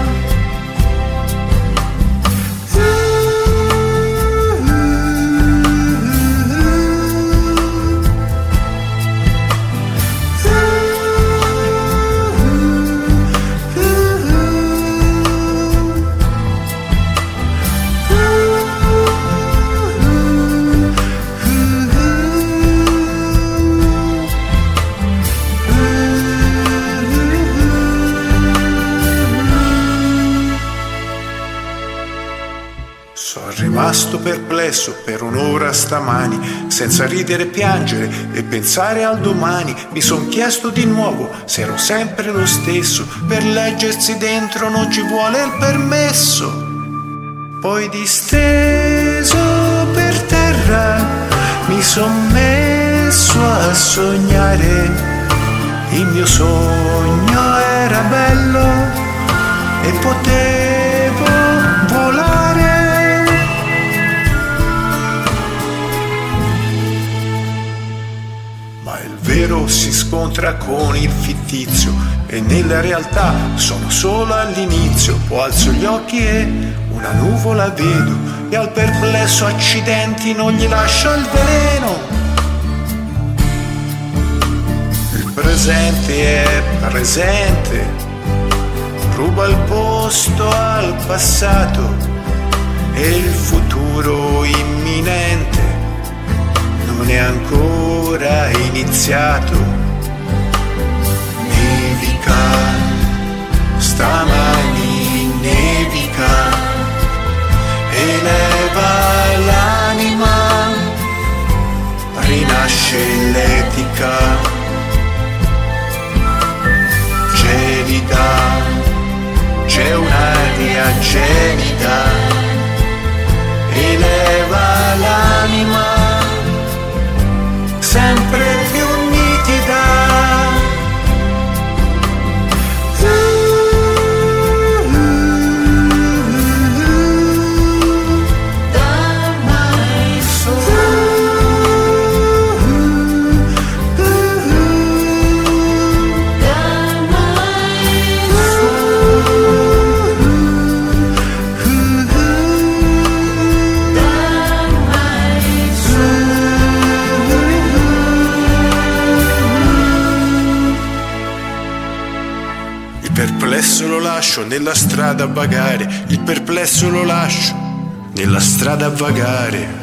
Rimasto perplesso per un'ora stamani, senza ridere e piangere e pensare al domani. Mi son chiesto di nuovo se ero sempre lo stesso. Per leggersi dentro non ci vuole il permesso. Poi disteso per terra mi son messo a sognare. Il mio sogno era bello e potevo vero si scontra con il fittizio e nella realtà sono solo all'inizio. Poi alzo gli occhi e una nuvola vedo e al perplesso accidenti non gli lascio il veleno. Il presente è presente, ruba il posto al passato e il futuro imminente non è ancora iniziato. Nevica, stamani nevica, eleva l'anima, rinasce l'etica. Gelida, c'è un'aria gelida, eleva l'anima sempre più perplesso lo lascio nella strada a vagare, il perplesso lo lascio nella strada a vagare.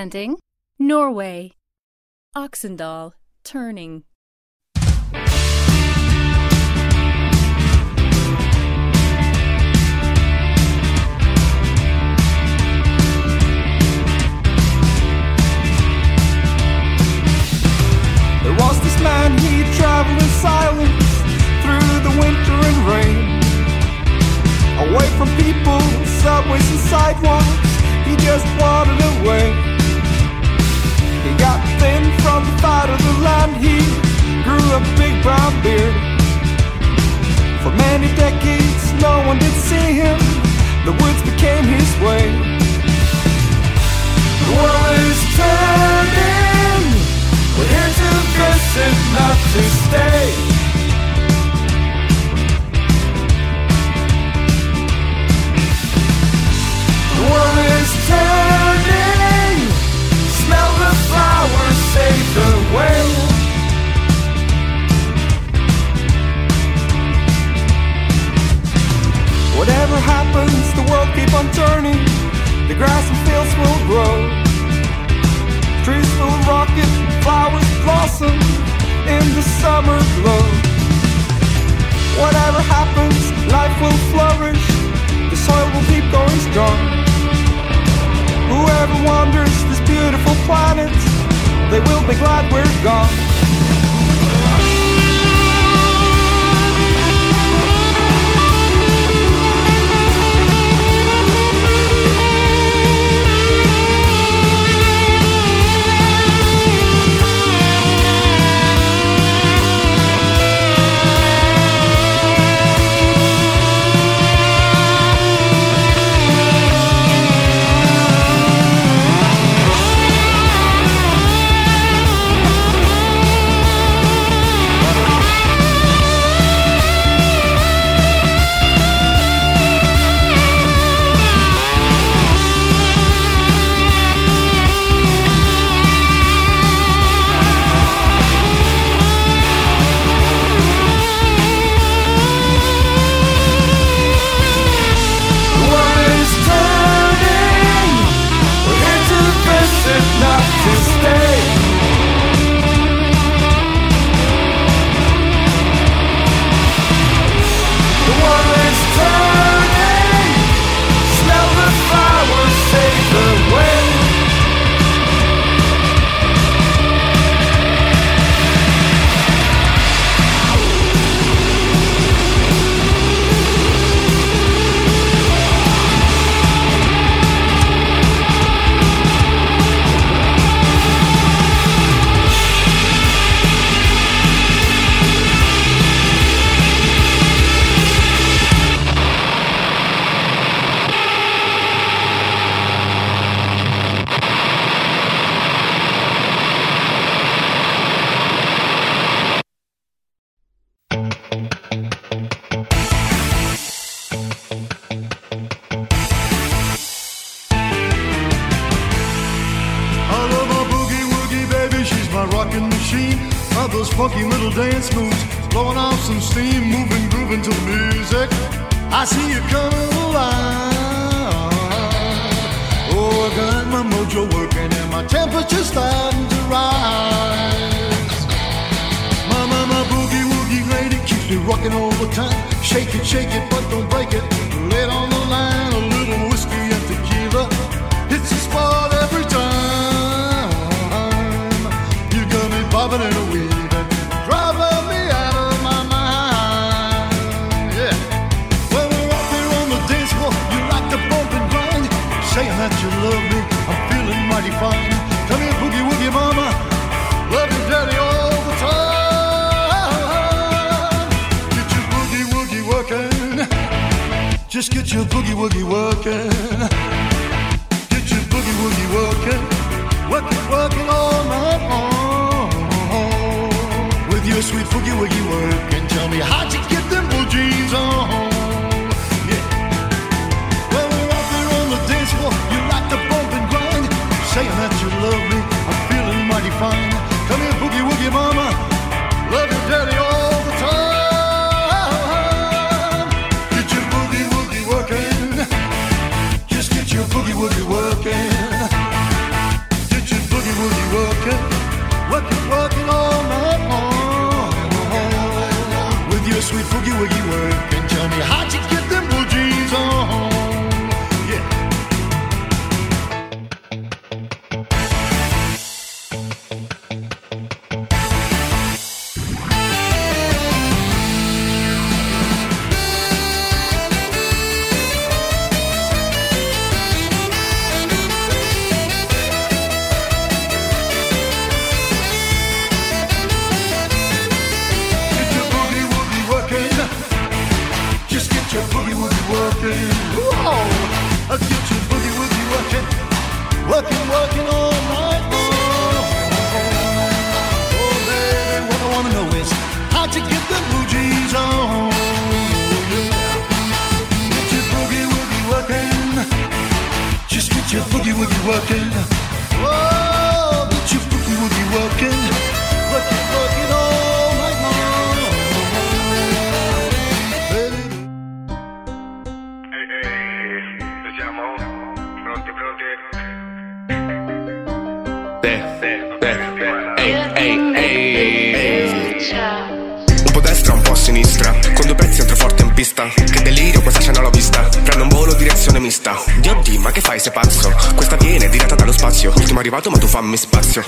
presenting Norway. Oxendal, turning. wanders this beautiful planet, they will be glad we're gone.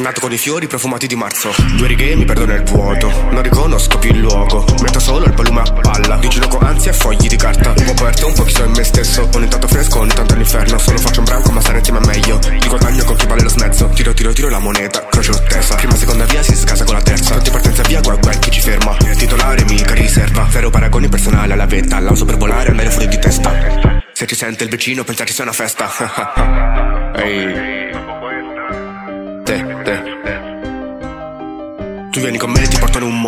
Nato con i fiori profumati di marzo. Due righe mi perdo nel vuoto. Non riconosco più il luogo. Metto solo il volume a palla. Di giro con ansia e fogli di carta. Un po' aperto, un po' chiuso in me stesso. Ogni tanto fresco, ogni tanto all'inferno. Solo faccio un branco, ma stare insieme è meglio. Di guadagno con chi vale lo smezzo. Tiro, tiro, tiro la moneta. Croce ottesa. Prima, seconda via, si scasa con la terza. Tutti partenza via, guarda guarda chi ci ferma. Titolare, mica riserva. Zero paragoni personali alla vetta. L'auso per volare, andare fuori di testa. Se ci sente il vicino, pensarci sia una festa. Ehi. Te,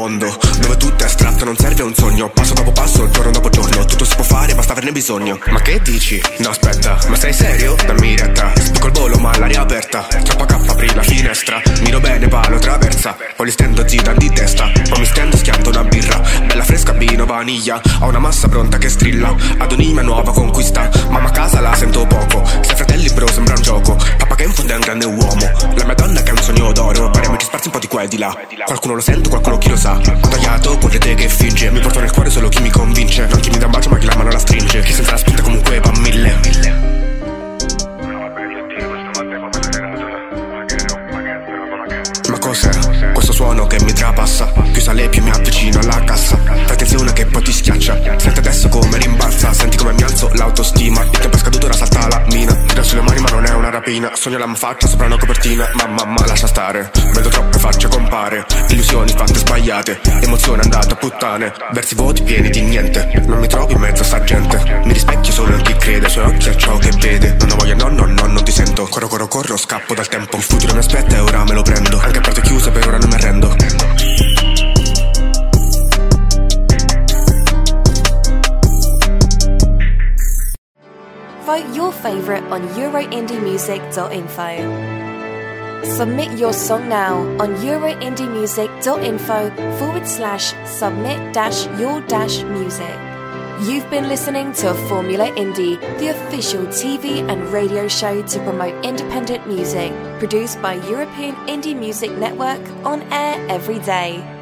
mondo Dove tutto è astratto, non serve un sogno Passo dopo passo, giorno dopo giorno Tutto si può fare, basta averne bisogno Ma che dici? No aspetta, ma sei serio? Dammi retta Spicco il volo ma l'aria aperta Trappa K, apri la finestra Miro bene, palo, traversa Poi li stendo zita di testa Poi mi stendo, schianto una birra Bella vino, vaniglia Ho una massa pronta che strilla Ad un'ima nuova conquista. Mamma a casa la sento poco Se fratelli bro sembra un gioco. Papà che in fondo è un grande uomo La mia donna che è un sogno d'oro. Paremi ci sparsi un po' di qua e di là. Qualcuno lo sente, qualcuno chi lo sa. Ho tagliato con te che finge. Mi porto nel cuore solo chi mi convince. Non chi mi dà un bacio ma chi la mano la stringe. Chi senza la spinta comunque va a mille mi trapassa Più sale più mi avvicino alla cassa. Attenzione che poi ti schiaccia Senti adesso come rimbalza. Senti come mi alzo l'autostima Il tempo è scaduto ora salta la mina. Tira sulle mani ma non è una rapina. Sogno la faccia sopra una copertina Ma mamma lascia stare. Vedo troppe facce compare Illusioni fatte sbagliate. Emozione andata a puttane Versi vuoti pieni di niente. Non mi trovo in mezzo a sta gente Mi rispecchio solo in chi crede. Sui occhi a ciò che vede Non ho voglia no no no non ti sento. Corro corro corro scappo dal tempo. Il futuro mi aspetta e ora me lo prendo. Anche a porte chiuse per ora non mi arrendo Vote your favourite on euroindiemusic.info. Submit your song now on euroindiemusic.info forward slash submit dash your dash music. You've been listening to Formula Indie, the official TV and radio show to promote independent music, produced by European Indie Music Network on air every day.